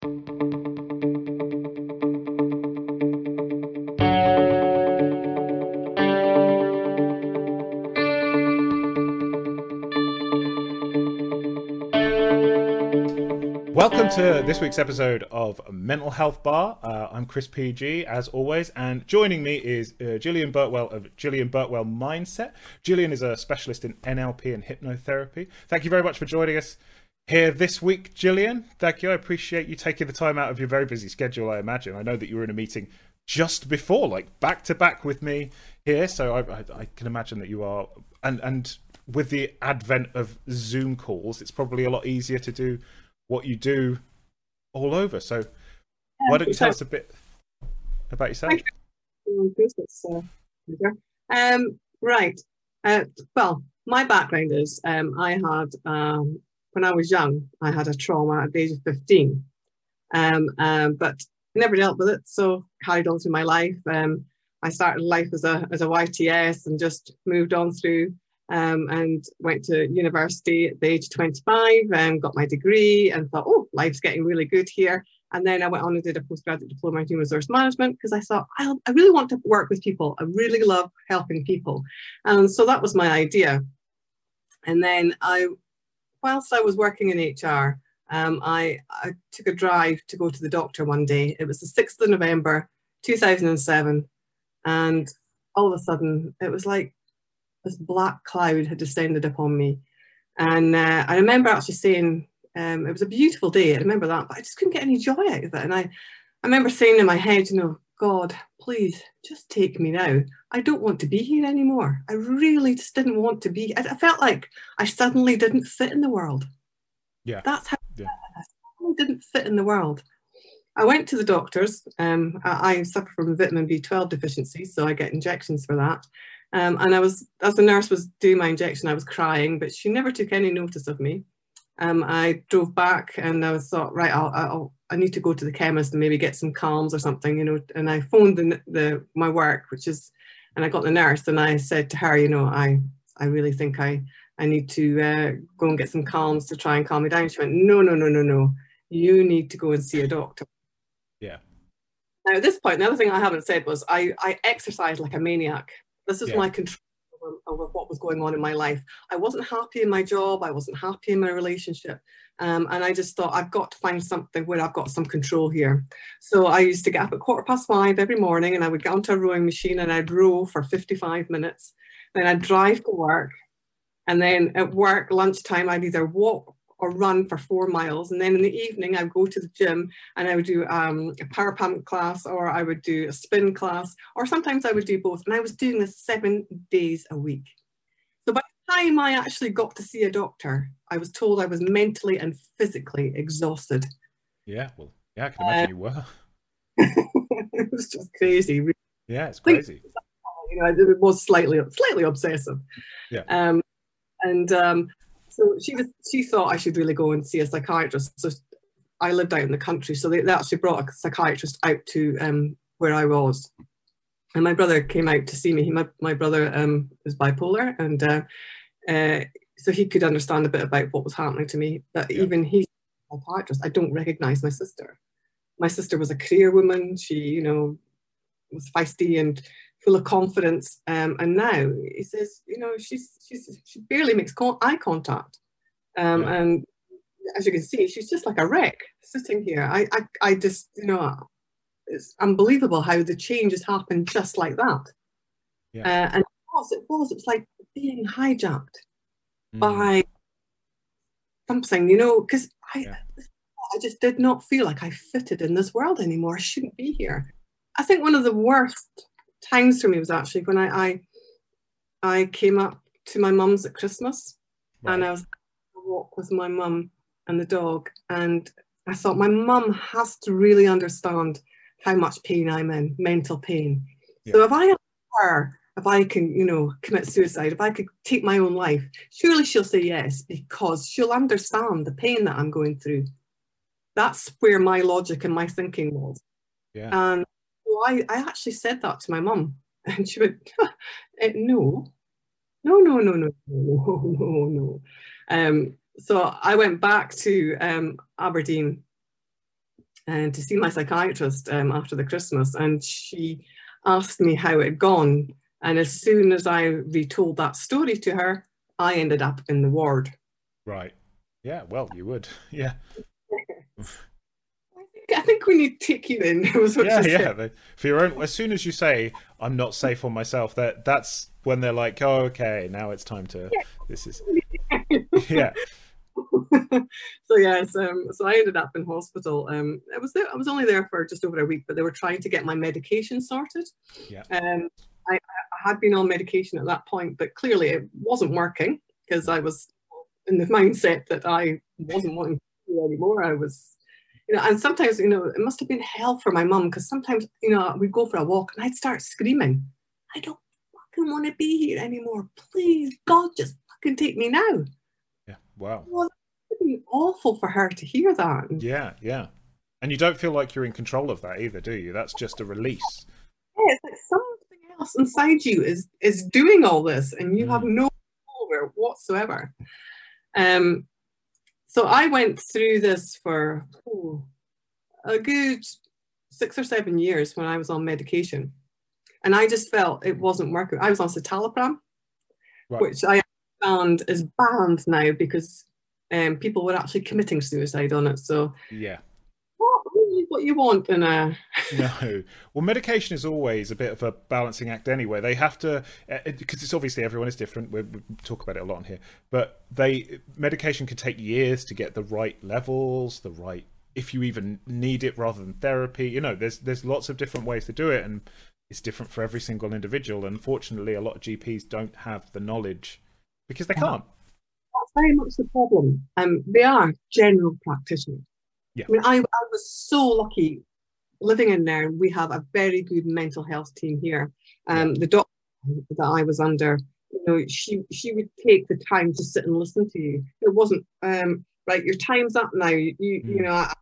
Welcome to this week's episode of Mental Health Bar. Uh, I'm Chris PG, as always, and joining me is uh, Gillian Burtwell of Gillian Burtwell Mindset. Gillian is a specialist in NLP and hypnotherapy. Thank you very much for joining us here this week, Gillian. Thank you. I appreciate you taking the time out of your very busy schedule, I imagine. I know that you were in a meeting just before, like back to back with me here, so I, I, I can imagine that you are. And, and with the advent of Zoom calls, it's probably a lot easier to do what you do all over. So, why don't you tell us a bit about yourself? Um, right. Uh, well, my background is um, I had, um, when I was young, I had a trauma at the age of 15. Um, um, but never dealt with it, so carried on through my life. Um, I started life as a, as a YTS and just moved on through um, and went to university at the age of 25 and got my degree and thought, oh, life's getting really good here. And then I went on and did a postgraduate diploma in human resource management because I thought, I, I really want to work with people. I really love helping people. And so that was my idea. And then I, whilst I was working in HR, um, I, I took a drive to go to the doctor one day. It was the 6th of November, 2007. And all of a sudden, it was like this black cloud had descended upon me. And uh, I remember actually saying, um, it was a beautiful day, I remember that, but I just couldn't get any joy out of it. And I, I remember saying in my head, you know, God, please just take me now. I don't want to be here anymore. I really just didn't want to be. I, I felt like I suddenly didn't fit in the world. Yeah. That's how yeah. I suddenly didn't fit in the world. I went to the doctors. Um, I, I, suffer from vitamin B12 deficiency, so I get injections for that. Um, and I was, as the nurse was doing my injection, I was crying, but she never took any notice of me. Um, I drove back and I thought, right, I'll, I'll, i need to go to the chemist and maybe get some Kalms or something, you know. And I phoned the, the my work, which is, and I got the nurse and I said to her, you know, I, I really think I, I need to uh, go and get some Kalms to try and calm me down. She went, no, no, no, no, no. You need to go and see a doctor. Yeah. Now at this point, the other thing I haven't said was I, I exercised like a maniac. This is yeah. my control over, over, what was going on in my life. I wasn't happy in my job. I wasn't happy in my relationship. Um, and I just thought, I've got to find something where I've got some control here. So I used to get up at quarter past five every morning and I would get onto a rowing machine and I'd row for 55 minutes. Then I'd drive to work. And then at work, lunchtime, I'd either walk or run for four miles. And then in the evening, I would go to the gym and I would do um, a power pump class or I would do a spin class, or sometimes I would do both. And I was doing this seven days a week. So by the time I actually got to see a doctor, I was told I was mentally and physically exhausted. Yeah, well, yeah, I can imagine uh, you were. it was just crazy. Yeah, it's crazy. You know, it was slightly, slightly obsessive. Yeah. Um, and um, so she was she thought I should really go and see a psychiatrist. So I lived out in the country, so they, they actually brought a psychiatrist out to um, where I was. And my brother came out to see me. He, my, my brother um, is bipolar, and uh, uh, so he could understand a bit about what was happening to me. But yeah. even he's a psychiatrist. I don't recognise my sister. My sister was a career woman. She, you know, was feisty and full of confidence. Um, and now he says, you know, she's, she's she barely makes con- eye contact. Um, yeah. And as you can see, she's just like a wreck sitting here. I, I, I just, you know, it's unbelievable how the change has happened just like that. Yeah. Uh, and it was, it was, it was like being hijacked mm. by something, you know, because I, yeah. I just did not feel like I fitted in this world anymore. I shouldn't be here. I think one of the worst times for me was actually when I I, I came up to my mum's at Christmas right. and I was walk with my mum and the dog and I thought my mum has to really understand how much pain I'm in, mental pain. Yeah. So if I her, if I can, you know, commit suicide, if I could take my own life, surely she'll say yes because she'll understand the pain that I'm going through. That's where my logic and my thinking was. Yeah. And I, I actually said that to my mum, and she went, eh, no, no, no, no, no, no, no, no. Um, so I went back to um, Aberdeen and to see my psychiatrist um, after the Christmas, and she asked me how it had gone. And as soon as I retold that story to her, I ended up in the ward. Right. Yeah. Well, you would. Yeah. I think we need to take you in. yeah, yeah. for your own. As soon as you say I'm not safe on myself, that that's when they're like, oh, okay, now it's time to. Yeah. This is. yeah. so yes, um, so I ended up in hospital. Um, I was there. I was only there for just over a week, but they were trying to get my medication sorted. Yeah. Um, I, I had been on medication at that point, but clearly it wasn't working because I was in the mindset that I wasn't wanting to do anymore. I was you know, and sometimes, you know, it must have been hell for my mum because sometimes, you know, we'd go for a walk and I'd start screaming, I don't fucking want to be here anymore. Please, God, just fucking take me now. Yeah, wow. Well, it'd be awful for her to hear that. Yeah, yeah. And you don't feel like you're in control of that either, do you? That's just a release. Yeah, it's like something else inside you is is doing all this and you mm. have no control over it whatsoever. Um, so I went through this for oh, a good six or seven years when I was on medication. And I just felt it wasn't working. I was on citalopram, right. which I found is banned now because um, people were actually committing suicide on it. So yeah, what you want in a no. Well medication is always a bit of a balancing act anyway. They have to because uh, it's obviously everyone is different. We we talk about it a lot on here. But they medication can take years to get the right levels the right if you even need it rather than therapy. You know there's there's lots of different ways to do it and it's different for every single individual. And unfortunately a lot of gps don't have the knowledge because they can't. That's very much the problem. Um they are general practitioners yeah. I mean, I, I was so lucky living in there. We have a very good mental health team here. Um, The doctor that I was under, you know, she she would take the time to sit and listen to you. It wasn't um, right. Your time's up now. You you, mm. you know. I,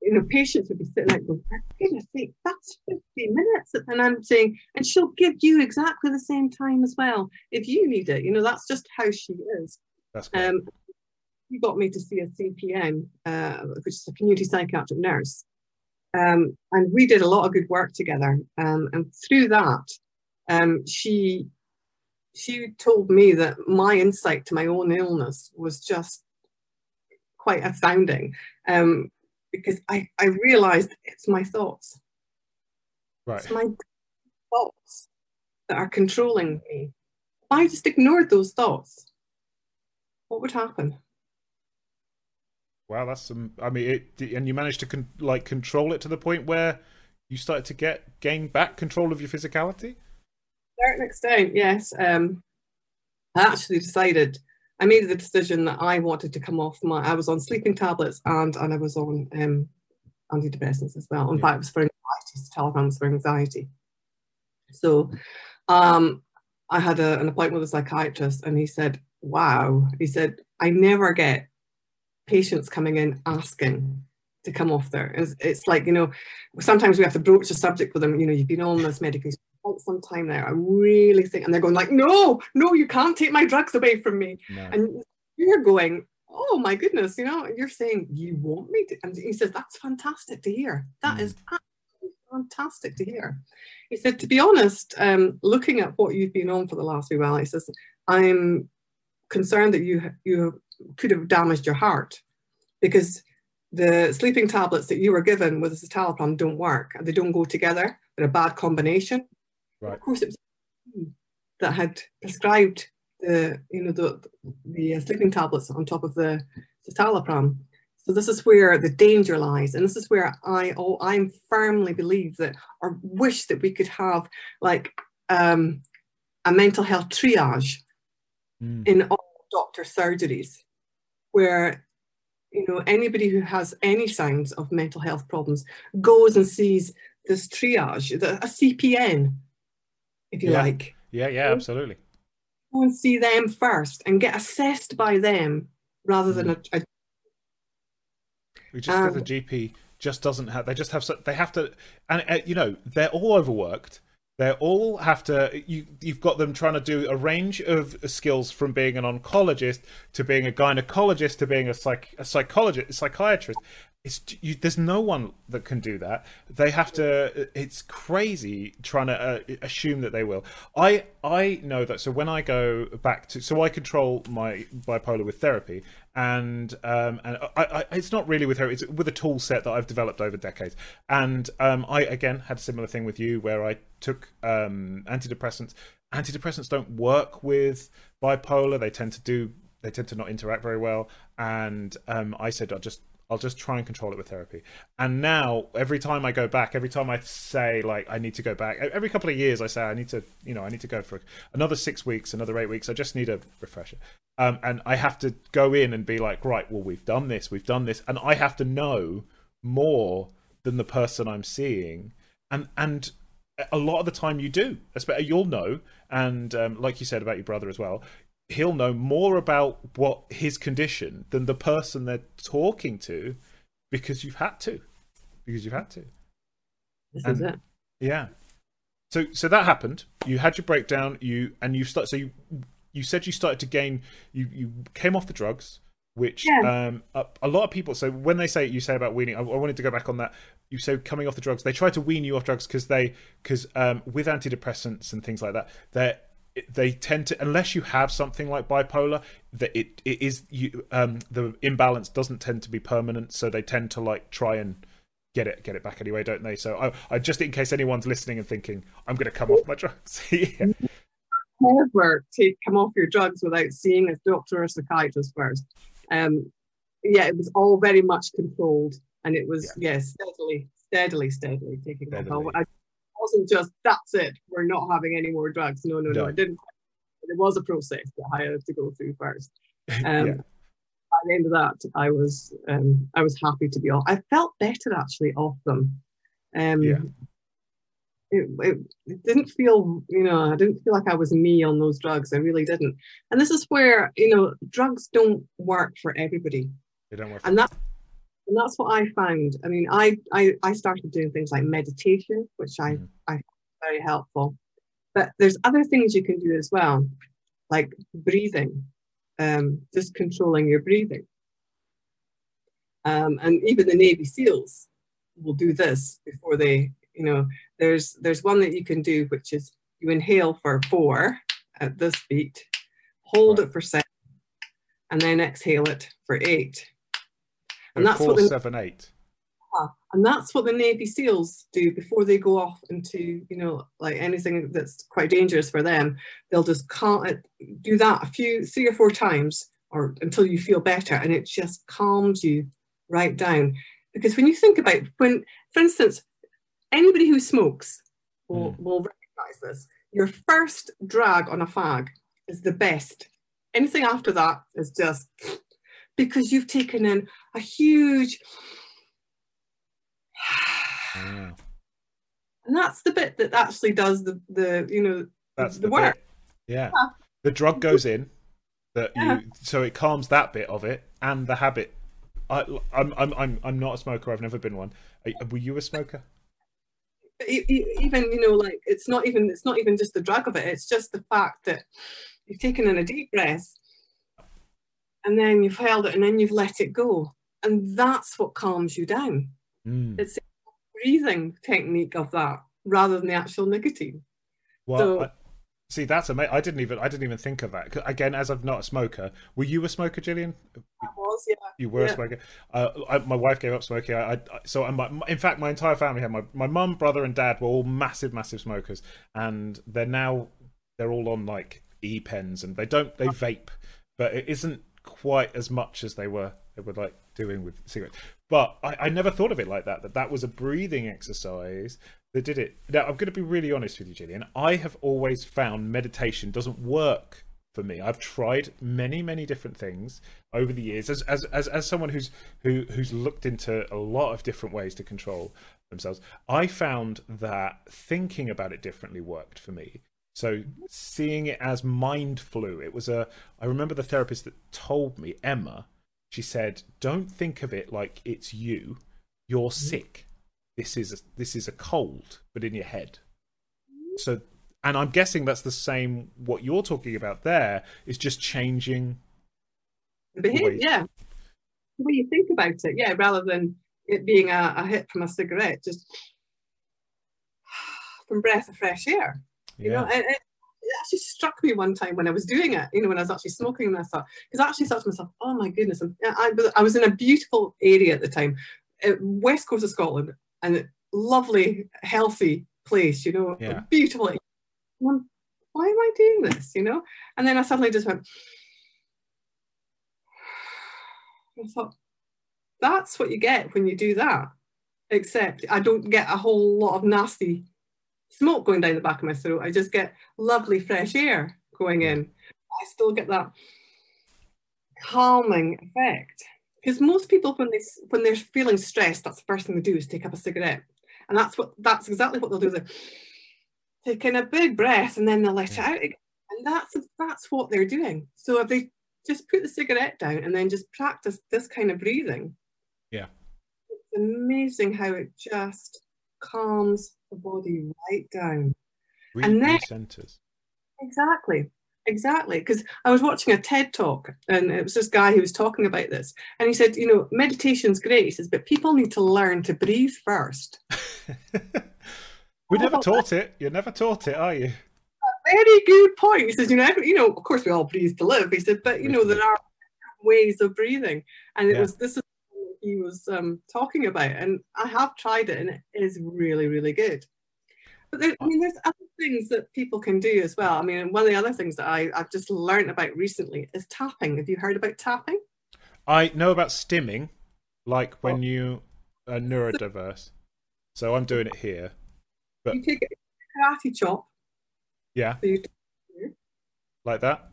you know, patients would be sitting like, going, for goodness sake, that's 50 minutes. And I'm saying, and she'll give you exactly the same time as well if you need it. You know, that's just how she is. That's great. Um, he got me to see a CPN, uh, which is a community psychiatric nurse. Um, and we did a lot of good work together. Um, and through that, um, she she told me that my insight to my own illness was just quite astounding um, because I, I realized it's my thoughts. Right. It's my thoughts that are controlling me. If I just ignored those thoughts, what would happen? Wow, that's some. I mean, it, and you managed to con- like control it to the point where you started to get gain back control of your physicality. To certain extent, yes. Um, I actually decided. I made the decision that I wanted to come off my. I was on sleeping tablets and and I was on um, antidepressants as well. In yeah. fact, it was for anxiety. Telegrams for anxiety. So, um, I had a, an appointment with a psychiatrist, and he said, "Wow," he said, "I never get patients coming in asking to come off there. It's, it's, like, you know, sometimes we have to broach the subject with them, you know, you've been on this medication quite some time now. I really think, and they're going like, no, no, you can't take my drugs away from me. No. And you're going, oh my goodness, you know, you're saying you want me to, and he says, that's fantastic to hear. That mm. is fantastic to hear. He said, to be honest, um, looking at what you've been on for the last few while, he says, I'm concerned that you you could have damaged your heart because the sleeping tablets that you were given with the citalopram don't work and they don't go together. They're a bad combination. Right. Of course, it was that had prescribed the you know the the uh, sleeping tablets on top of the citalopram. So this is where the danger lies, and this is where I oh I firmly believe that or wish that we could have like um, a mental health triage mm. in all doctor surgeries where you know anybody who has any signs of mental health problems goes and sees this triage a cpn if you yeah. like yeah yeah absolutely go and see them first and get assessed by them rather than mm. a, a we just um, the gp just doesn't have they just have they have to and uh, you know they're all overworked they all have to. You, you've got them trying to do a range of skills from being an oncologist to being a gynecologist to being a, psych, a psychologist, a psychiatrist, it's you, there's no one that can do that. They have to. It's crazy trying to uh, assume that they will. I I know that. So when I go back to, so I control my bipolar with therapy, and um and I, I it's not really with her. It's with a tool set that I've developed over decades. And um I again had a similar thing with you where I took um antidepressants. Antidepressants don't work with bipolar. They tend to do they tend to not interact very well. And um, I said, I'll just I'll just try and control it with therapy. And now, every time I go back, every time I say like I need to go back, every couple of years I say I need to, you know, I need to go for another six weeks, another eight weeks. I just need a refresher, um, and I have to go in and be like, right, well, we've done this, we've done this, and I have to know more than the person I'm seeing, and and a lot of the time you do. That's better. You'll know, and um, like you said about your brother as well, he'll know more about what his condition than the person they're talking to because you've had to because you've had to. This and, is it. yeah. So so that happened. You had your breakdown. You and you start so you you said you started to gain you you came off the drugs which yeah. um a, a, lot of people so when they say you say about weaning I, I, wanted to go back on that. You say coming off the drugs they try to wean you off drugs because they because um with antidepressants and things like that they're they tend to unless you have something like bipolar that it, it is you um the imbalance doesn't tend to be permanent so they tend to like try and get it get it back anyway don't they? So i, I just in case anyone's listening and thinking i'm going to come off my drugs. Yeah. never take come off your drugs without seeing a doctor or psychiatrist first. Um yeah it was all very much controlled and it was yeah, yeah steadily steadily steadily taking steadily. off wasn't just that's it. We're not having any more drugs. No, no, no. no. It didn't. It was a process that I had to go through first. Um, yeah. By the end of that, I was um, I was happy to be off. I felt better actually off them. Um, yeah. It, it, it, didn't feel, you know, I didn't feel like I was me on those drugs. I really didn't. And this is where, you know, drugs don't work for everybody. They don't work. and that's and that's what I found. I mean, I I, I started doing things like meditation, which I mm. I find very helpful. But there's other things you can do as well, like breathing, um, just controlling your breathing. Um, and even the Navy SEALs will do this before they, you know, there's there's one that you can do, which is you inhale for four at this beat, hold right. it for seven, and then exhale it for eight and that's four, what the, seven, eight. and that's what the Navy SEALs do before they go off into, you know, like anything that's quite dangerous for them. They'll just can't do that a few, three or four times, or until you feel better, and it just calms you right down. Because when you think about when, for instance, anybody who smokes will, mm. will recognize this. Your first drag on a fag is the best. Anything after that is just because you've taken in a huge yeah. and that's the bit that actually does the the you know that's the, the work yeah. yeah. the drug goes in that yeah. you so it calms that bit of it and the habit I, I'm I'm I'm I'm not a smoker. I've never been one. Were you a smoker? Even you know, like it's not even it's not even just the drug of it. It's just the fact that you've taken in a deep breath and then you've held it and then you've let it go. And that's what calms you down. Mm. It's a breathing technique of that rather than the actual nicotine. Well, so, I, see, that's amazing. I didn't even I didn't even think of that. Again, as I'm not a smoker, were you a smoker, Gillian? I was, yeah. You were yeah. a smoker. Uh, I, my wife gave up smoking. I, I so my, in fact, my entire family had my my mum, brother, and dad were all massive, massive smokers, and they're now they're all on like e pens, and they don't they vape, but it isn't quite as much as they were they were like doing with cigarettes. But I, I never thought of it like that. That that was a breathing exercise that did it. Now I'm going to be really honest with you, Gillian. I have always found meditation doesn't work for me. I've tried many, many different things over the years. As as as, as someone who's who who's looked into a lot of different ways to control themselves, I found that thinking about it differently worked for me. So seeing it as mind flu, it was a. I remember the therapist that told me Emma. She said, "Don't think of it like it's you. You're mm-hmm. sick. This is a, this is a cold, but in your head." So, and I'm guessing that's the same. What you're talking about there is just changing the behavior. Yeah, the way you think about it. Yeah, rather than it being a, a hit from a cigarette, just from breath of fresh air. You Yeah. know, and it, it actually struck me one time when I was doing it, you know, when I was actually smoking, and I thought, because I actually thought to myself, oh my goodness, I'm, I, was- I was in a beautiful area at the time, uh, west coast of Scotland, and lovely, healthy place, you know, Yeah. beautiful. Why am I doing this, you know? And then I suddenly just went, I thought, that's what you get when you do that. Except I don't get a whole lot of nasty smoke going down the back of my throat. I just get lovely fresh air going in. I still get that calming effect. Because most people, when they when they're feeling stressed, that's the first thing they do is take up a cigarette, and that's what that's exactly what they'll do. They take in a big breath and then they'll let it out, again. and that's that's what they're doing. So if they just put the cigarette down and then just practice this kind of breathing, Yeah. it's amazing how it just calms the body right down. Re- And then- recenters. Exactly. Exactly. Because I was watching a TED talk and it was this guy who was talking about this. And he said, you know, meditation's great, he says, but people need to learn to breathe first. we oh, never taught it. You're never taught it, are you? A Very good point. He says, you know, you know, of course we all breathe to live. He said, but you know, there are ways of breathing. And it Yeah. was this is he was um, talking about. And I have tried it and it is really, really good. But there, I mean, there's other things that people can do as well. I mean, one of the other things that I, I've just learned about recently is tapping. Have you heard about tapping? I know about stimming, like when Oh. you are neurodiverse. So I'm doing it here. But- You take a karate chop, Yeah, so you like that.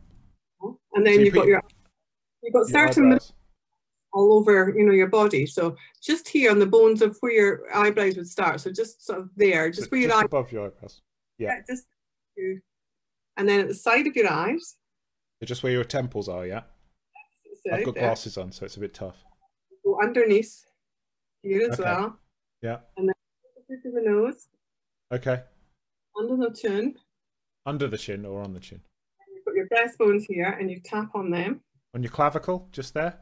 and then So you you've got your you've got Your certain eyebrows. All over you know your body. So just here on the bones of where your eyebrows would start. So just sort of there, just So where your just eye, above your eyebrows. yeah. just and then at the side of your eyes. So just where your temples are, yeah. so I've got there, glasses on, so it's a bit tough. Go underneath here as Okay. well. Yeah. And then Into the nose, Okay. under the chin. Under the chin or on the chin? You've got your breastbones here, and you tap on them. On your clavicle, just there.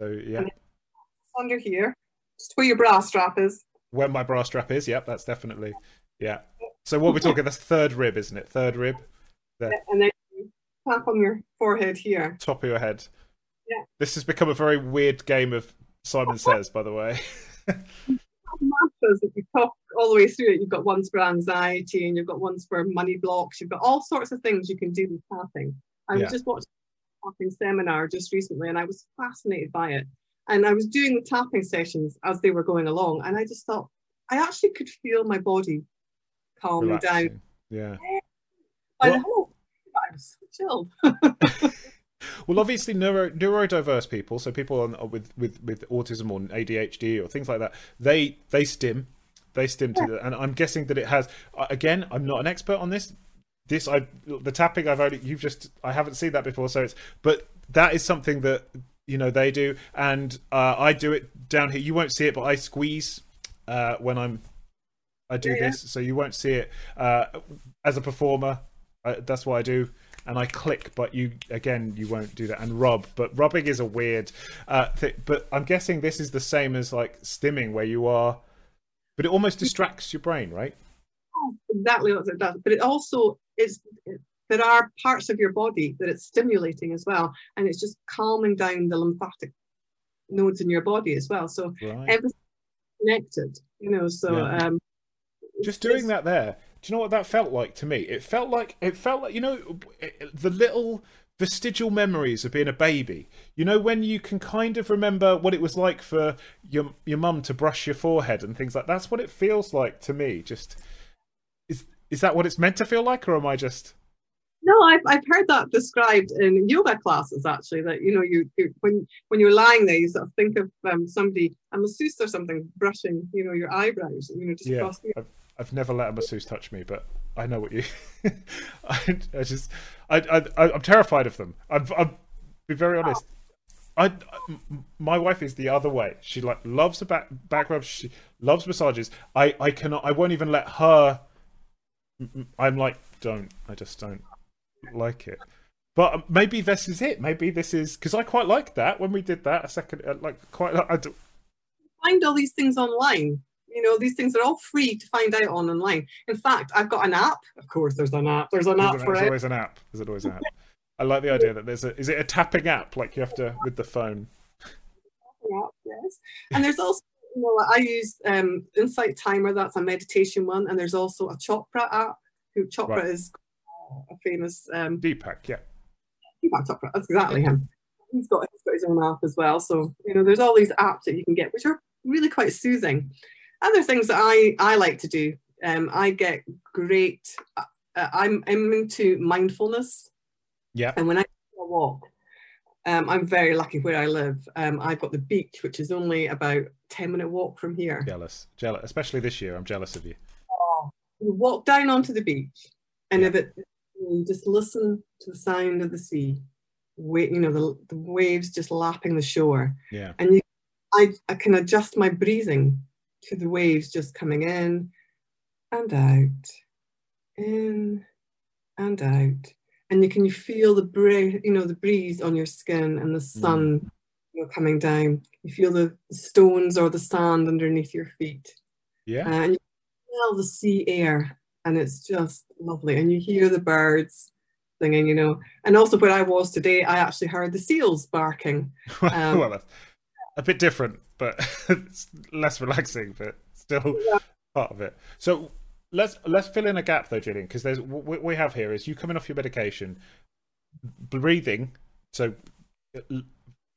So yeah, Under here, just where your bra strap is. where my bra strap is. Yep, that's definitely. Yeah. So what we're talking, that's third rib, isn't it? Third rib, And then you tap on your forehead here. top of your head. Yeah. This has become a very weird game of Simon Says, by the way. mantras that you talk all the way through it. You've got ones for anxiety and you've got ones for money blocks. You've got all sorts of things you can do with tapping. I Yeah. was just watching tapping seminar just recently and I was fascinated by it. And I was doing the tapping sessions as they were going along and I just thought I actually could feel my body calming down. Yeah. Well- the I was so chilled. Well, obviously, neuro, neurodiverse people, so people on, with, with, with autism or ADHD or things like that, they they stim, they stim to the, and I'm guessing that it has. uh, Again, I'm not an expert on this. This I the tapping I've only you've just I haven't seen that before, so it's but that is something that you know they do, and uh, I do it down here. You won't see it, but I squeeze uh, when I'm I do Yeah, yeah. this, so you won't see it uh, as a performer. Uh, that's what I do and I click, but you again you won't do that. And rub, but rubbing is a weird uh, thing. But I'm guessing this is the same as like stimming, where you are, but it almost distracts your brain, right? exactly what it does. But it also is there are parts of your body that it's stimulating as well, and it's just calming down the lymphatic nodes in your body as well. So Right. everything's connected, you know. So Yeah. um, Just doing that there. Do you know what that felt like to me? It felt like it felt like you know the little vestigial memories of being a baby. You know when you can kind of remember what it was like for your your mum to brush your forehead and things like that's what it feels like to me. Just is that what it's meant to feel like, or am I just? No, I've, I've heard that described in yoga classes actually. That you know, you, you when when you're lying there, you sort of think of um, somebody, a masseuse or something, brushing you know your eyebrows, you know, just Yeah, across the I've, I've never let a masseuse touch me, but I know what you. I, I just, I, I, I'm terrified of them. I'm, I'm be very honest. I my wife is the other way. She like loves the back back rubs. She loves massages. I, I cannot. I won't even let her. I'm like, don't. I just don't like it. But um, maybe this is it. Maybe this is because I quite like that when we did that a second. uh, Like quite. I, do- find all these things online. You know, these things are all free to find out on online. In fact, I've got an app. Of course, there's an app. There's an There's, app an, for there's it. always an app. There's always an app. I like the idea that there's a. Is it a tapping app like you have to with the phone? app, yes. And there's also, you know, I use um, Insight Timer. That's a meditation one, and there's also a Chopra app. Who Chopra Right. is a famous um, Deepak, yeah. Deepak Chopra. That's exactly him. He's got he's got his own app as well. So you know, there's all these apps that you can get, which are really quite soothing. Other things that I I like to do. Um, I get great. Uh, I'm I'm into mindfulness. Yeah. And when I walk, um, I'm very lucky where I live. Um, I've got the beach, which is only about 10 minute walk from here. Jealous. Jealous. Especially this year. I'm jealous of you. You walk down onto the beach, and if it, you just listen to the sound of the sea, wait, you know, the, the waves just lapping the shore. Yeah. And you, I, I can adjust my breathing to the waves just coming in and out, in and out. And you can feel the breath, you know, the breeze on your skin and the sun, you know, coming down. You feel the stones or the sand underneath your feet, Yeah. and you smell the sea air, and it's just lovely. And you hear the birds singing, you know. And also, where I was today, I actually heard the seals barking. Um, well, a bit different, but it's less relaxing, but still part of it. So let's let's fill in a gap though, Gillian, because there's what we have here is you coming off your medication, breathing, so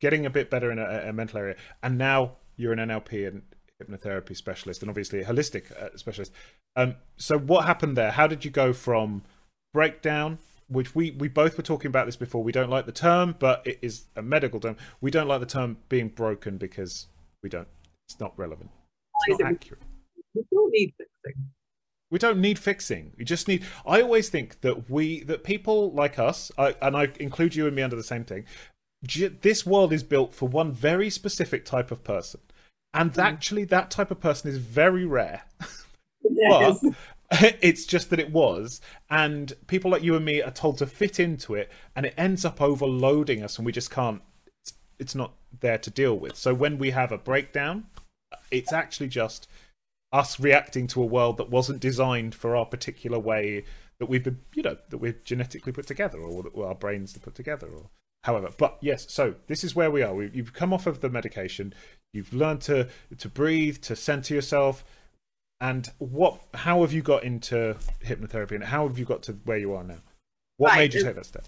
getting a bit better in a, a mental area, and now you're an NLP and hypnotherapy specialist, and obviously a holistic uh, specialist. Um, so what happened there? How did you go from breakdown? Which we, we both were talking about this before. We don't like the term, but it is a medical term. We don't like the term being broken because we don't. It's not relevant. It's not accurate. You don't need fixing. We don't need fixing. We just need. I always think that we that people like us, I, and I include you and me under the same thing. This world is built for one very specific type of person, and hmm. actually, that type of person is very rare. Yes. But it's just that it was, and people like you and me are told to fit into it, and it ends up overloading us, and we just can't. It's, it's not there to deal with. So when we have a breakdown, it's actually just us reacting to a world that wasn't designed for our particular way that we've been, you know, that we're genetically put together, or that our brains are put together, or however. But yes, so this is where we are. We, you've come off of the medication. You've learned to to breathe, to center yourself. And what? How have you got into hypnotherapy, and how have you got to where you are now? What Right, made you take that step?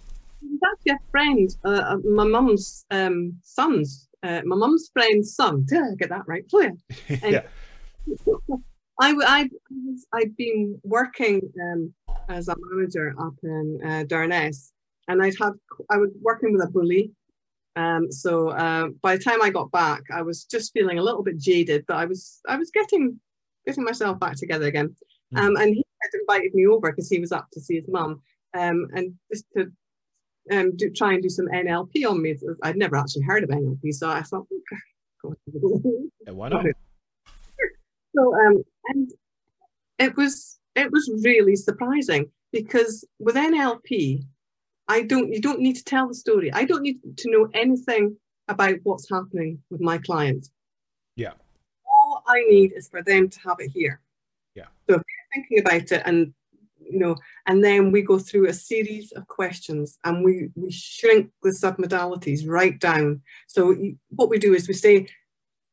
Actually a friend, uh, uh, my mum's um, son's, uh, my mum's friend's son. Did I get that right? Oh, yeah. yeah, I, I, I'd been working um, as a manager up in uh, Durness, and I'd had I was working with a bully. Um, so uh, by the time I got back, I was just feeling a little bit jaded, but I was I was getting getting myself back together again. Um, and he had invited me over because he was up to see his mum, um, and just to um, do, try and do some NLP on me. I'd never actually heard of NLP, so I thought, okay, go yeah why not? So um, and it was it was really surprising because with NLP, I don't you don't need to tell the story. I don't need to know anything about what's happening with my clients. Yeah. All I need is for them to have it here. Yeah. So if they're thinking about it and you know, and then we go through a series of questions and we we shrink the submodalities right down. So what we do is we say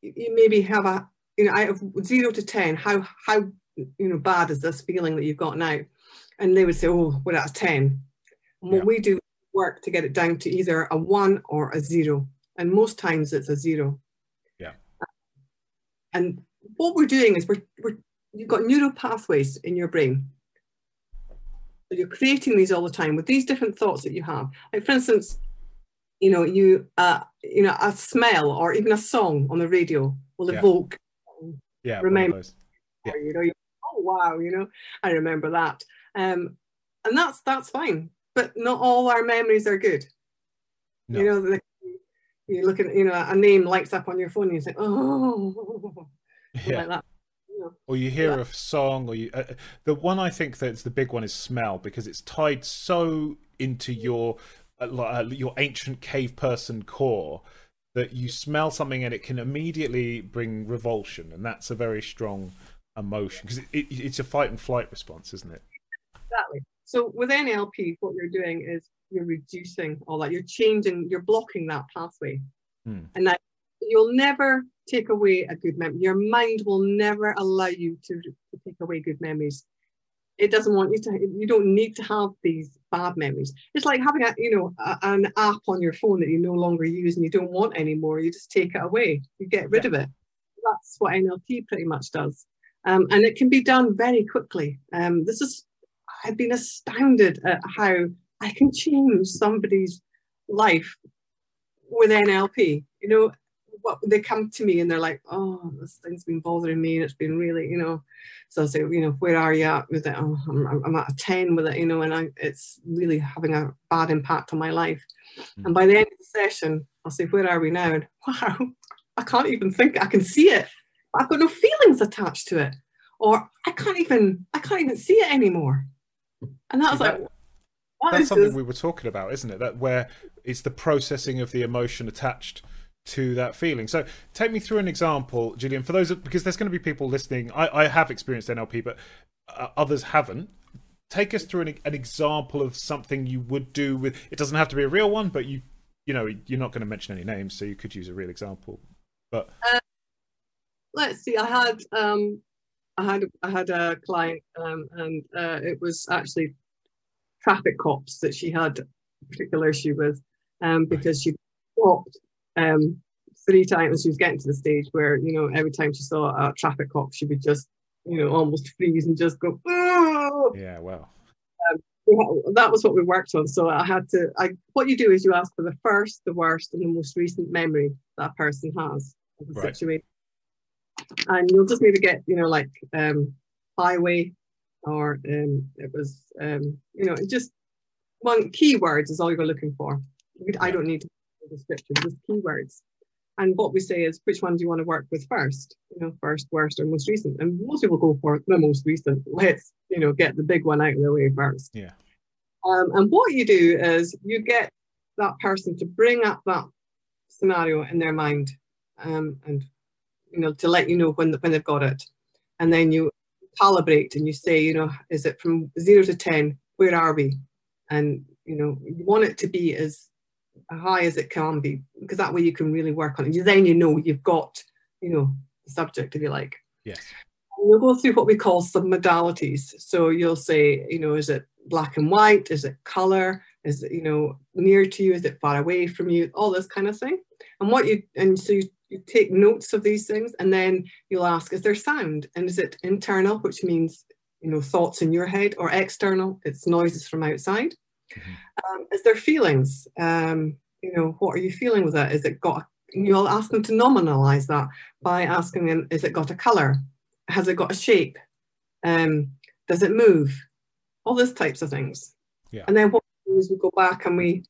you maybe have a you know out of zero to ten how how you know bad is this feeling that you've got now and they would say oh we're at a 10 and what Yeah. we do work to get it down to either a one or a zero and most times it's a zero Yeah. and what we're doing is we're, we're you've got neural pathways in your brain so you're creating these all the time with these different thoughts that you have like for instance you know you uh you know a smell or even a song on the radio will Yeah. evoke Yeah, Remember- or, you know, oh wow, you know, I remember that. Um, and that's that's fine, but not all our memories are good. No. You know, the, you look at you know a name lights up on your phone and you say, oh, yeah. like that. Or you hear Yeah. a song or you uh, the one i think that's the big one is smell because it's tied so into your uh, uh, your ancient cave person core that you smell something and it can immediately bring revulsion, and that's a very strong emotion because it, it, it's a fight and flight response, isn't it? Exactly. So with NLP, what you're doing is you're reducing all that. You're changing. You're blocking that pathway, Hmm. and that you'll never take away a good memory. Your mind will never allow you to, to take away good memories. It doesn't want you to. You don't need to have these bad memories. It's like having a you know a, an app on your phone that you no longer use and you don't want anymore. You just take it away. You get rid of it. That's what NLP pretty much does, um, and it can be done very quickly. Um, this is I've been astounded at how I can change somebody's life with NLP. You know, what they come to me and they're like, "Oh, this thing's been bothering me, and it's been really, you know." So I say, "You know, where are you at with it?" Oh, I'm, I'm at a ten with it, you know, and I, it's really having a bad impact on my life. Mm. And by the end of the session, I'll say, "Where are we now?" And wow, I can't even think. I can see it. But I've got no feelings attached to it, or I can't even, I can't even see it anymore. And that was like, That's something we were talking about, isn't it? That where it's the processing of the emotion attached to that feeling. So take me through an example, Julian, for those because there's going to be people listening. I, I have experienced NLP, but uh, others haven't. Take us through an, an example of something you would do with. It doesn't have to be a real one, but you you know you're not going to mention any names, so you could use a real example. But let's see i had um i had i had a client um and uh, it was actually traffic cops that she had a particular issue with um because she stopped um three times she was getting to the stage where you know every time she saw a traffic cop she would just you know almost freeze and just go oh yeah, well, that was what we worked on. So I had to. I what you do is you ask for the first, the worst, and the most recent memory that person has of the Right. situation, and you'll just maybe get you know like um, highway, or um, it was um, you know just one keywords is all you're looking for. I don't need to a description, just keywords. And what we say is, which one do you want to work with first? You know, first, worst, or most recent. And most people go for the most recent. Let's, you know, get the big one out of the way first. Yeah. Um, and what you do is you get that person to bring up that scenario in their mind, um, and you know, to let you know when when they've got it, and then you calibrate and you say, you know, is it from zero to ten? Where are we? And you know, you want it to be as high as it can be because that way you can really work on it. You then you know you've got you know the subject if you like. yes, And We'll go through what we call submodalities. So you'll say, you know, is it black and white? Is it color? Is it, you know, near to you? Is it far away from you? All this kind of thing. And what you and so you, you take notes of these things, and then you'll ask, is there sound? And is it internal, which means you know thoughts in your head, or external? It's noises from outside. Um, is their feelings? Um, you know, what are you feeling with it? Is it got? You'll ask them to nominalize that by asking them, is it got a color? Has it got a shape? Um, does it move? All those types of things. Yeah. And then what we do is we go back and we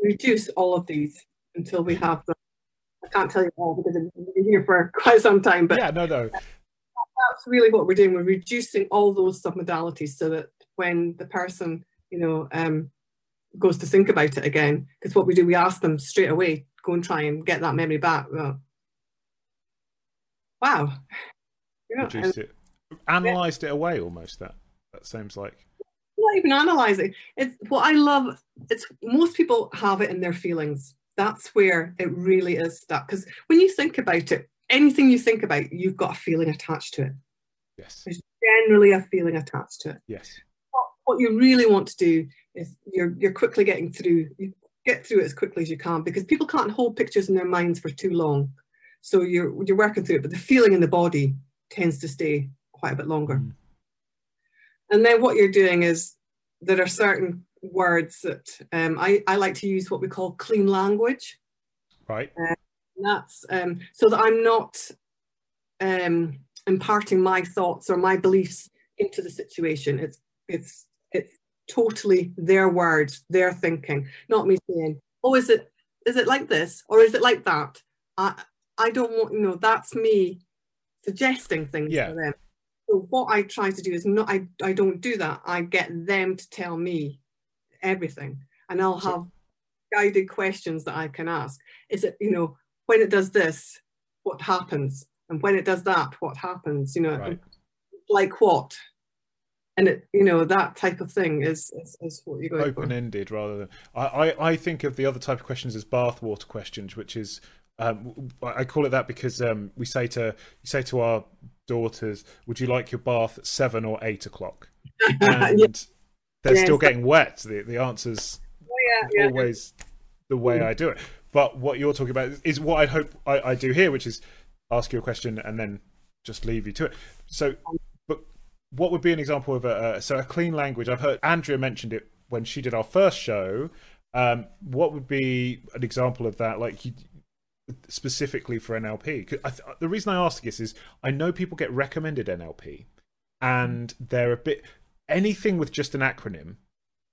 reduce all of these until we have them. I can't tell you all because I've been here for quite some time, but yeah, no, no, that's really what we're doing. We're reducing all those submodalities so that when the person, you know, um, goes to think about it again, because what we do, we ask them straight away, go and try and get that memory back. Well, wow. You know, reduced it, analyzed it away almost. That that seems like not even analyzing. It's what I love. It's most people have it in their feelings. That's where it really is stuck. Because when you think about it, anything you think about, you've got a feeling attached to it. yes, There's generally a feeling attached to it. yes, what you really want to do is you're you're quickly getting through you get through it as quickly as you can because people can't hold pictures in their minds for too long so you're you're working through it but the feeling in the body tends to stay quite a bit longer Mm. and then what you're doing is there are certain words that um, I, I like to use what we call clean language right, and that's um, so that I'm not um, imparting my thoughts or my beliefs into the situation. It's it's it's totally their words, their thinking, not me saying, "Oh, is it is it like this or is it like that?" I I don't want you know that's me suggesting things Yeah. for them. So what I try to do is not I I don't do that. I get them to tell me everything, and I'll have guided questions that I can ask. Is it, you know, when it does this, what happens? And when it does that, what happens? You know, Right. like what? And it, you know, that type of thing is is, is what you're going open ended rather than I, I I think of the other type of questions as bathwater questions, which is um, I call it that because um, we say to you say to our daughters, "Would you like your bath at seven or eight o'clock?" And Yeah. they're Yes. still getting wet. The the answers yeah, yeah. always the way I do it. But what you're talking about is what I hope I, I do here, which is ask you a question and then just leave you to it. So, what would be an example of a, a so a clean language? I've heard Andrea mentioned it when she did our first show. Um, what would be an example of that? Like you, specifically for NLP? 'Cause I th- the reason I ask this is I know people get recommended NLP, and they're a bit anything with just an acronym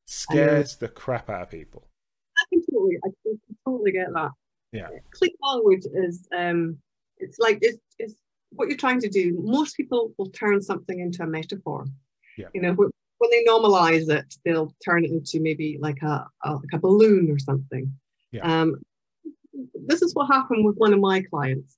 scares the crap out of people. I can totally, I can totally get that. Yeah. Clean language is, um, it's like it's, it's what you're trying to do. Most people will turn something into a metaphor. Yeah. You know, when they normalize it, they'll turn it into maybe like a, a like a balloon or something. Yeah. Um, this is what happened with one of my clients.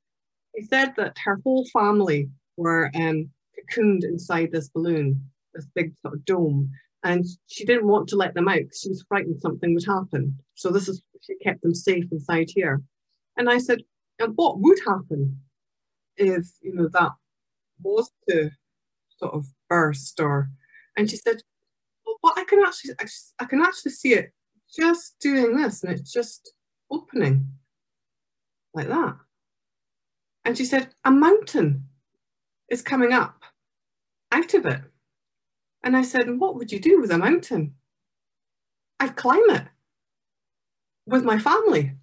He said that her whole family were um, cocooned inside this balloon, this big sort of dome, and she didn't want to let them out 'cause she was frightened something would happen. So this is she kept them safe inside here. And I said, and what would happen if you know that was to sort of burst or? And she said, well, what I can actually i can actually see it just doing this, and it's just opening like that. And she said, a mountain is coming up out of it. And I said, What would you do with a mountain? I'd climb it with my family.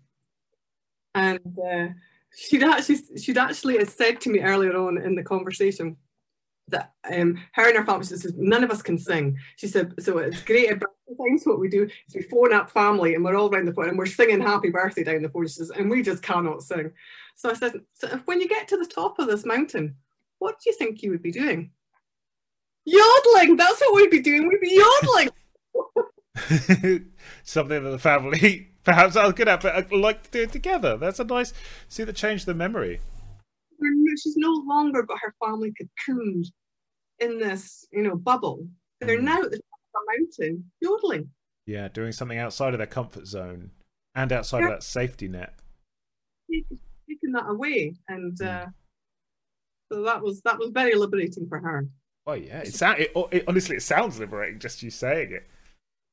And uh, she'd actually she'd actually had said to me earlier on in the conversation that um, her and her family says none of us can sing. She said, so it's great at birthday times. What we do is we phone up family and we're all around the phone and we're singing happy birthday down the phone. She says, and we just cannot sing. So I said, so when you get to the top of this mountain, what do you think you would be doing? Yodeling. That's what we'd be doing. We'd be yodeling. Something that the family perhaps are good at, but I'd like to do it together. That's a nice see that changed the memory. She's no longer got her family cocooned in this, you know, bubble. They're Mm. now at the top of a mountain yodeling. Yeah, doing something outside of their comfort zone and outside Yeah. of that safety net. Taking that away, and Mm. uh, so that was that was very liberating for her. Oh yeah, it, sound, it, it honestly it sounds liberating just you saying it.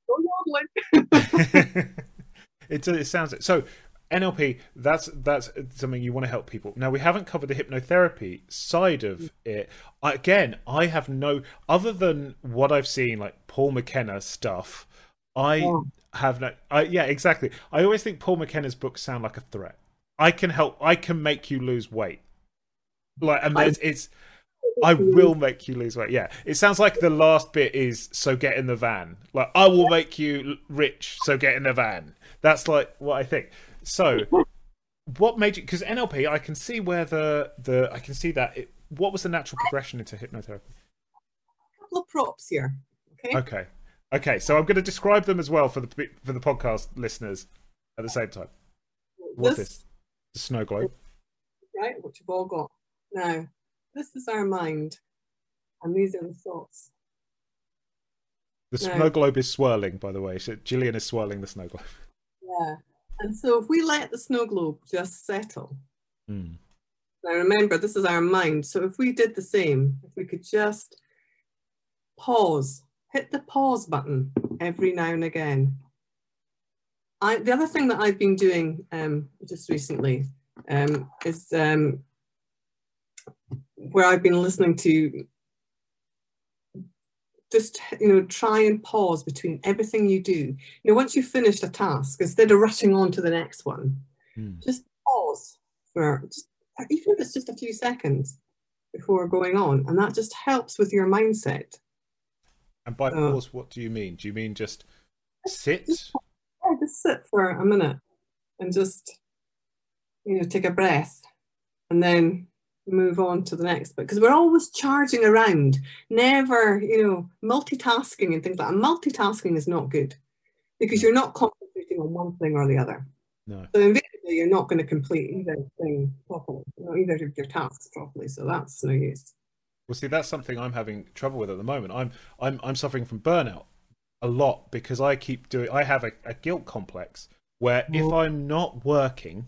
Go yodeling. it, it sounds it so NLP. That's that's something you want to help people. Now we haven't covered the hypnotherapy side of mm. it. Again, I have no other than what I've seen, like Paul McKenna stuff. I Oh. have no. I, yeah, exactly. I always think Paul McKenna's books sound like a threat. I can help. I can make you lose weight. Like, and I- it's. I will make you lose weight. Yeah, it sounds like the last bit is so get in the van. Like I will make you rich, so get in the van. That's like what I think. So, what made you? Because NLP, I can see where the the I can see that. It, what was the natural progression into hypnotherapy? A couple of props here. Okay. Okay, okay. So I'm going to describe them as well for the for the podcast listeners at the same time. What's this, this? The snow globe. right, which you've all got. Now, this is our mind, and these are the thoughts. The No. snow globe is swirling, by the way. So Gillian is swirling the snow globe. Yeah. And so if we let the snow globe just settle, Hmm. now remember, this is our mind. So if we did the same, if we could just pause, hit the pause button every now and again. I, the other thing that I've been doing um, just recently um, is um, where I've been listening to just you know try and pause between everything you do you know once you've finished a task instead of rushing on to the next one Hmm. just pause for just, even if it's just a few seconds before going on and that just helps with your mindset And by Uh. pause, what do you mean? Do you mean just sit? yeah, just sit for a minute and just you know take a breath and then move on to the next bit because we're always charging around never you know multitasking and things like that multitasking is not good because you're not concentrating on one thing or the other. No. So invariably, you're not going to complete either thing properly, you know, either of your tasks properly. So that's no use. Well, see, that's something I'm having trouble with at the moment. I'm I'm I'm suffering from burnout a lot because I keep doing. I have a, a guilt complex where if Mhm. I'm not working,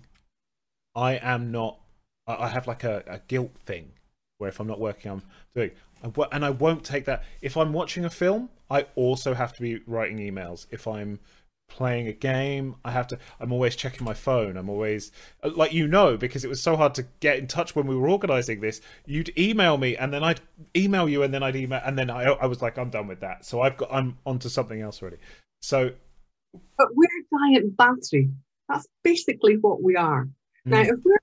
I am not. I I have like a, a guilt thing where if I'm not working, I'm doing. I And I won't take that. If I'm watching a film, I also have to be writing emails. If I'm playing a game, I have to. I'm always checking my phone. I'm always uh, like you know because it was so hard to get in touch when we were organizing this. You'd email me and then I'd email you and then I'd email and then I I was like I'm done with that. So I've got I'm onto something else already. So But we're a giant battery. That's basically what we are. Now, Mm. if we're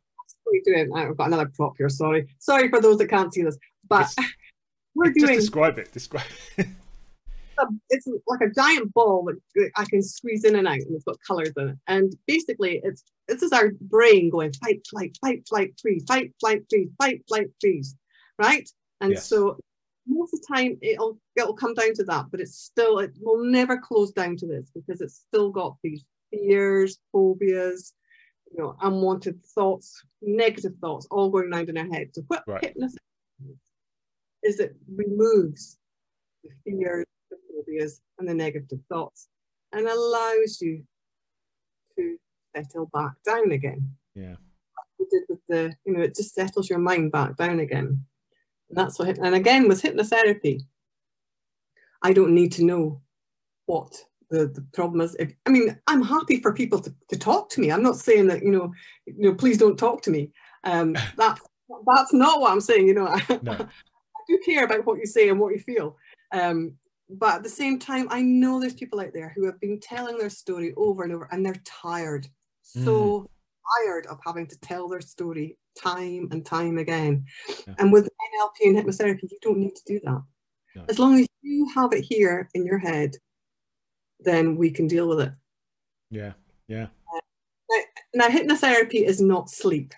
actually doing, I've got another prop here. Sorry, sorry for those that can't see this, but It's- we're just doing. describe it. Describe. a, um, it's like a giant ball that I can squeeze in and out, and it's got colours in it. And basically, it's this is our brain going fight, flight, fight, flight, freeze, fight, flight, freeze, fight, flight, freeze, right? And Yes. so most of the time it'll it'll come down to that, but it's still it will never close down to this because it's still got these fears, phobias, you know, unwanted thoughts, negative thoughts, all going round in our head. So what Right. hypnosis is, is it removes the fears, the phobias, and the negative thoughts, and allows you to settle back down again. Yeah. We did with the, you know, it just settles your mind back down again. And that's what, and again with hypnotherapy, I don't need to know what the, the problem is. If, I mean, I'm happy for people to, to talk to me. I'm not saying that, you know, you know, please don't talk to me. Um, that, that's not what I'm saying. You know, I, No. I do care about what you say and what you feel. Um, but at the same time, I know there's people out there who have been telling their story over and over and they're tired, so tired of having to tell their story time and time again. Yeah. And with NLP and hypnotherapy, you don't need to do that. No. As long as you have it here in your head, then we can deal with it. Yeah. Yeah. Now, hypnotherapy is not sleep.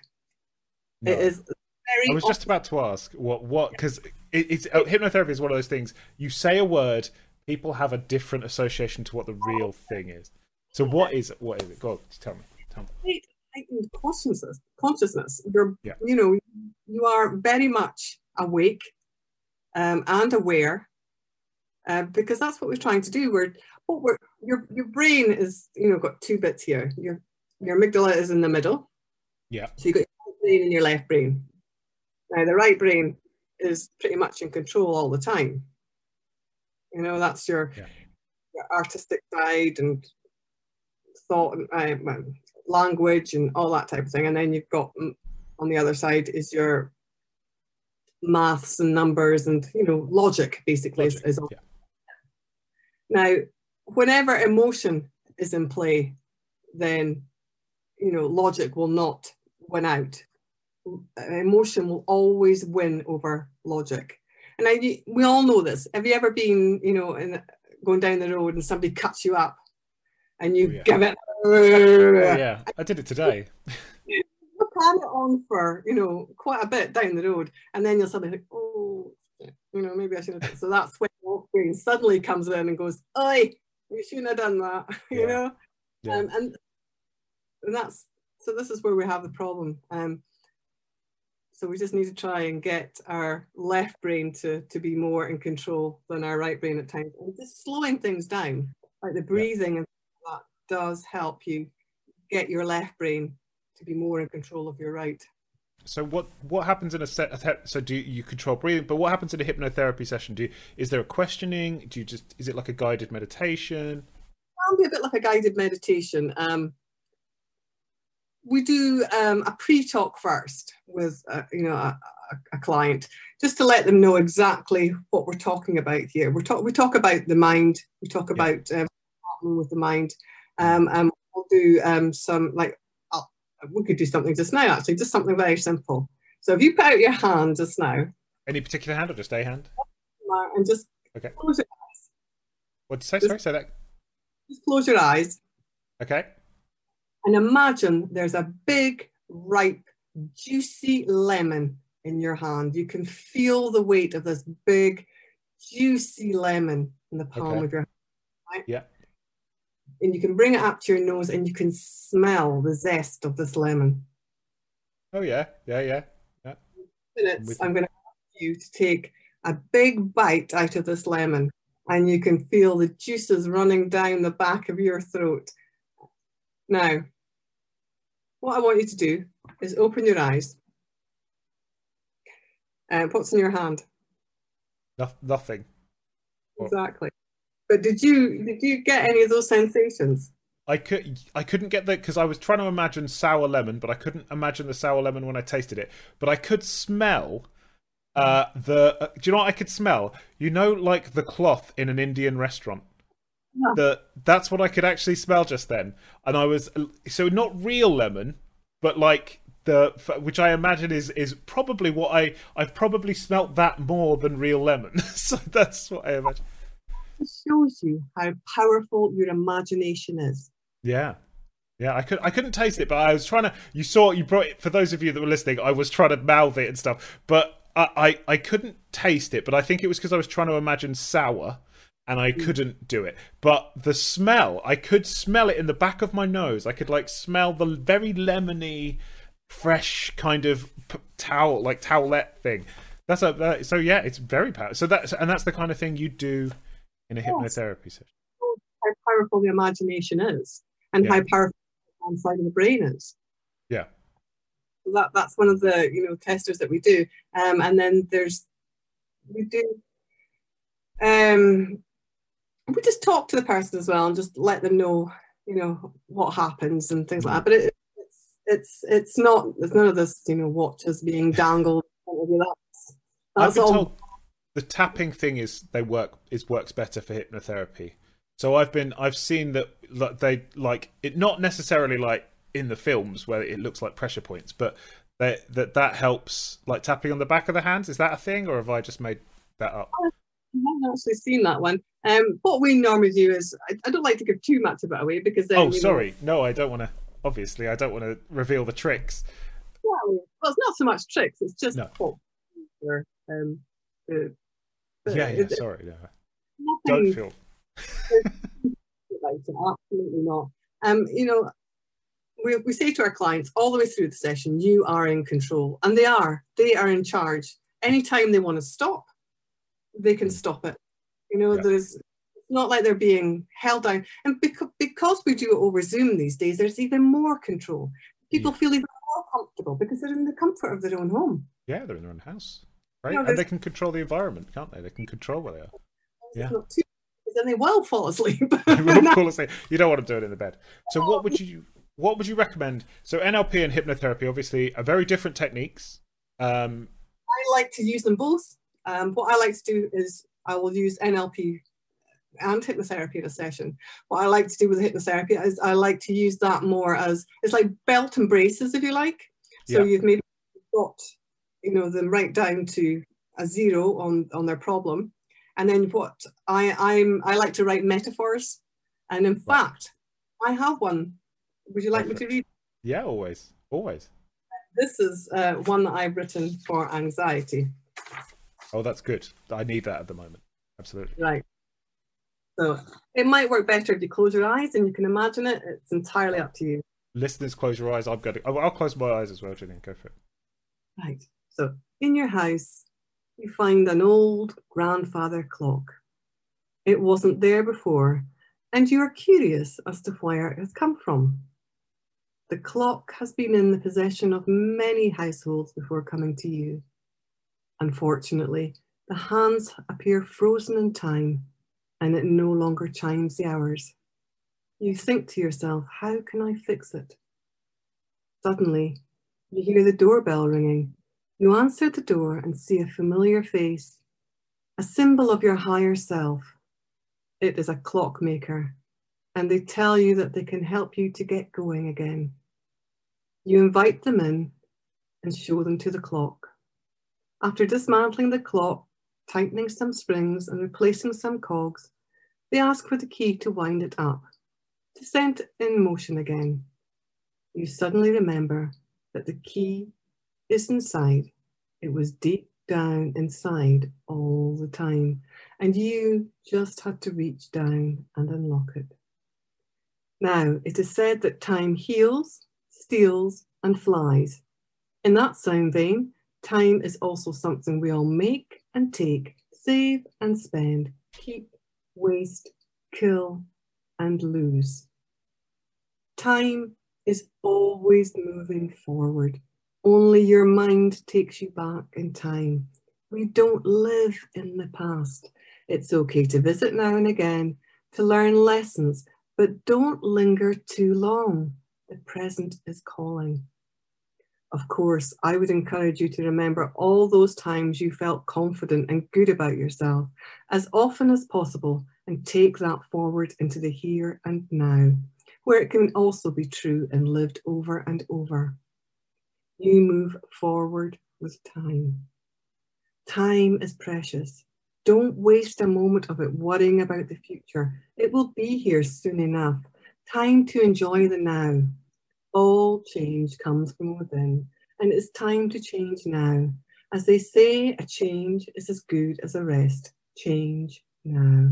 No. It is very. I was just about to ask what what because it, it's uh, hypnotherapy is one of those things. You say a word, people have a different association to what the real thing is. So what is what is it? Go on, tell me. Tell me. heightened consciousness. Consciousness. You're, Yeah. you know, you are very much awake um, and aware, uh, because that's what we're trying to do. We're, what we're, your your brain is, you know, got two bits here. Your your amygdala is in the middle. Yeah. So you got your right brain and your left brain. Now the right brain is pretty much in control all the time. You know, that's your, Yeah. your artistic side and thought and uh, language and all that type of thing. And then you've got mm, on the other side is your maths and numbers and you know logic basically is, Logic, is on. yeah. Now, whenever emotion is in play, then you know logic will not win out. Emotion will always win over logic. And I, we all know this. Have you ever been, you know, in, going down the road and somebody cuts you up, and you Oh, yeah. give it Oh, yeah, I did it today. you plan it on for you know quite a bit down the road, and then you'll suddenly think, oh, you know, maybe I should have. So that's when brain suddenly comes in and goes, "Oi, you shouldn't have done that," you Yeah. know. Yeah. Um, and and that's so. This is where we have the problem. Um, so we just need to try and get our left brain to to be more in control than our right brain at times, and just slowing things down, like the breathing and that does help you get your left brain to be more in control of your right. So what what happens in a set? So do you, you control breathing? But what happens in a hypnotherapy session? Do you, is there a questioning? Do you just is it like a guided meditation? can be a bit like a guided meditation. Um, we do um, a pre-talk first with uh, you know a, a, a client just to let them know exactly what we're talking about here. We talk we talk about the mind. We talk Yeah. about um, with the mind. Um, and we'll do um, some like we could do something just now actually, just something very simple. So if you put out your hand just now Any particular hand or just a hand? and just Okay. close your, What did you say? Sorry, say that. just close your eyes Okay. and imagine there's a big, ripe, juicy lemon in your hand. You can feel the weight of this big, juicy lemon in the palm Okay. of your hand. right? Yeah. And you can bring it up to your nose and you can smell the zest of this lemon. Oh yeah, yeah, yeah. yeah. Minutes, I'm going to ask you to take a big bite out of this lemon, and you can feel the juices running down the back of your throat. Now, what I want you to do is open your eyes. Uh, what's in your hand? No, nothing. Exactly. But did you did you get any of those sensations? I could I couldn't get that because I was trying to imagine sour lemon, but I couldn't imagine the sour lemon when I tasted it. But I could smell uh, the. Uh, do you know what I could smell? You know, like the cloth in an Indian restaurant. Yeah. The that's what I could actually smell just then, and I was so not real lemon, but like the which I imagine is is probably what I I've probably smelt that more than real lemon. so that's what I imagine. It shows you how powerful your imagination is. Yeah. Yeah, I could I couldn't taste it, but I was trying to. You saw you brought it for those of you that were listening. I was trying to mouth it and stuff, but I I, I couldn't taste it. But I think it was because I was trying to imagine sour, and I mm. couldn't do it. But the smell, I could smell it in the back of my nose. I could like smell the very lemony, fresh kind of towel like towelette thing. That's a uh, so yeah, it's very powerful. So that's and that's the kind of thing you do in a yes. hypnotherapy session. How powerful the imagination is, and yeah. how powerful the side of the brain is. Yeah. So that that's one of the you know testers that we do, um, and then there's we do. Um, we just talk to the person as well and just let them know you know what happens and things like that. But it, it's it's it's not there's none of this you know watches being dangled. That's, that's all. Told, the tapping thing is they work is works better for hypnotherapy. So I've been I've seen that they like it not necessarily like in the films where it looks like pressure points, but they, that that helps like tapping on the back of the hands. Is that a thing, or have I just made that up? I haven't actually seen that one. Um, what we normally do is I, I, don't like to give too much of it away because then, oh sorry know, no I don't want to obviously I don't want to reveal the tricks. Yeah, well it's not so much tricks. It's just no. what um, the yeah, yeah. Sorry, yeah. Don't feel. absolutely not. Um, you know, we, we say to our clients all the way through the session, you are in control, and they are. They are in charge. Anytime they want to stop, they can stop it. You know, yeah. there's not like they're being held down, and because because we do it over Zoom these days, there's even more control. People yeah. feel even more comfortable because they're in the comfort of their own home. Yeah, they're in their own house right? No, and they can control the environment, can't they? They can control where they are. Yeah. Then they will fall asleep. they will fall asleep. You don't want to do it in the bed. So what would you what would you recommend? So NLP and hypnotherapy obviously are very different techniques. Um, I like to use them both. Um, what I like to do is I will use NLP and hypnotherapy in a session. What I like to do with hypnotherapy is I like to use that more as it's like belt and braces, if you like. So yeah. you've maybe got you know them right down to a zero on on their problem. And then what i i'm i like to write metaphors. And in fact i have one. Would you like Perfect. me to read? Yeah always always. This is uh, one that i've written for anxiety. Oh that's good. I need that at the moment. Absolutely. Right. So it might work better if you close your eyes and you can imagine it. It's entirely up to you. Listeners close your eyes. I've got to i'll close my eyes as well Gillian. go for it. Right so in your house, you find an old grandfather clock. It wasn't there before, and you are curious as to where it has come from. The clock has been in the possession of many households before coming to you. Unfortunately, the hands appear frozen in time and it no longer chimes the hours. You think to yourself, how can I fix it? Suddenly, you hear the doorbell ringing you answer the door and see a familiar face, a symbol of your higher self. It is a clockmaker, and they tell you that they can help you to get going again. You invite them in and show them to the clock. After dismantling the clock, tightening some springs, and replacing some cogs, they ask for the key to wind it up, to set it in motion again. You suddenly remember that the key is inside. It was deep down inside all the time. And you just had to reach down and unlock it. Now, it is said that time heals, steals, and flies. In that same vein, time is also something we all make and take, save and spend, keep, waste, kill, and lose. Time is always moving forward. Only your mind takes you back in time. We don't live in the past. It's okay to visit now and again, to learn lessons, but don't linger too long. The present is calling. Of course, I would encourage you to remember all those times you felt confident and good about yourself as often as possible and take that forward into the here and now, where it can also be true and lived over and over. You move forward with time. Time is precious. Don't waste a moment of it worrying about the future. It will be here soon enough. Time to enjoy the now. All change comes from within, and it's time to change now. As they say, a change is as good as a rest. Change now.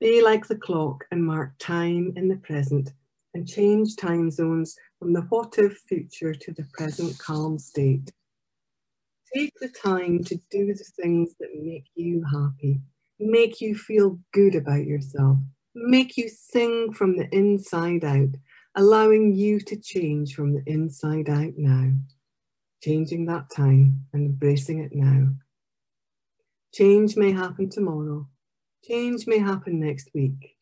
Be like the clock and mark time in the present and change time zones from the what if future to the present calm state. Take the time to do the things that make you happy, make you feel good about yourself, make you sing from the inside out, allowing you to change from the inside out now. Changing that time and embracing it now. Change may happen tomorrow. Change may happen next week.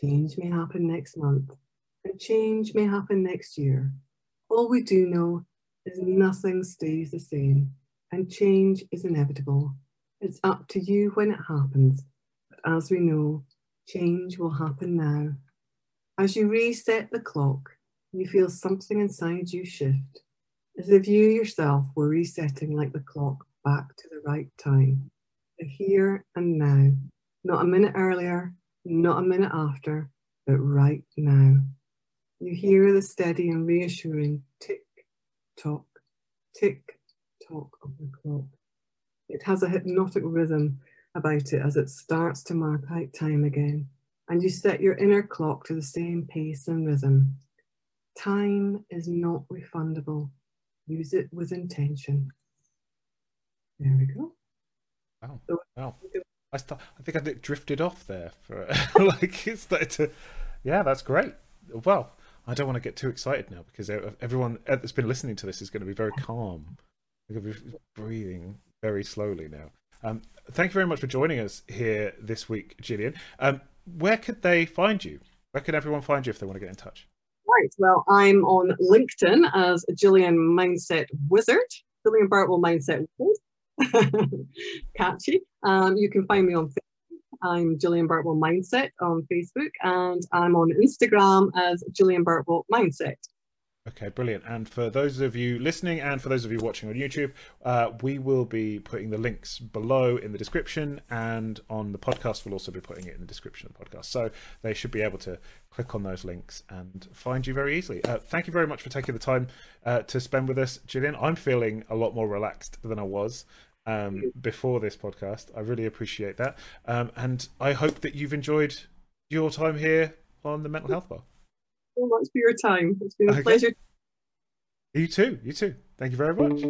Change may happen next month. And change may happen next year. All we do know is nothing stays the same and change is inevitable. It's up to you when it happens. But as we know, change will happen now. As you reset the clock, you feel something inside you shift, as if you yourself were resetting like the clock back to the right time, the here and now, not a minute earlier, not a minute after, but right now. You hear the steady and reassuring tick tock, tick tock of the clock. It has a hypnotic rhythm about it as it starts to mark out time again, and you set your inner clock to the same pace and rhythm. Time is not refundable. Use it with intention. There we go. Wow. So, wow. I, st- I think I drifted off there for like it started to. Yeah, that's great. Well, I don't want to get too excited now because everyone that's been listening to this is going to be very calm. They're going to be breathing very slowly now. Um, thank you very much for joining us here this week, Gillian. Um, where could they find you? Where can everyone find you if they want to get in touch? Right. Well, I'm on LinkedIn as Gillian Mindset Wizard, Gillian Birtwell Mindset Wizard. Catchy. Um, you can find me on Facebook. I'm Gillian Birtwell Mindset on Facebook, and I'm on Instagram as Gillian Birtwell Mindset. Okay, brilliant. And for those of you listening and for those of you watching on YouTube, uh, we will be putting the links below in the description and on the podcast, we'll also be putting it in the description of the podcast. So they should be able to click on those links and find you very easily. Uh, thank you very much for taking the time uh, to spend with us, Gillian. I'm feeling a lot more relaxed than I was um, before this podcast. I really appreciate that. Um, and I hope that you've enjoyed your time here on the Mental Health Bar so much for your time. It's been a okay. pleasure. You too. You too. Thank you very much.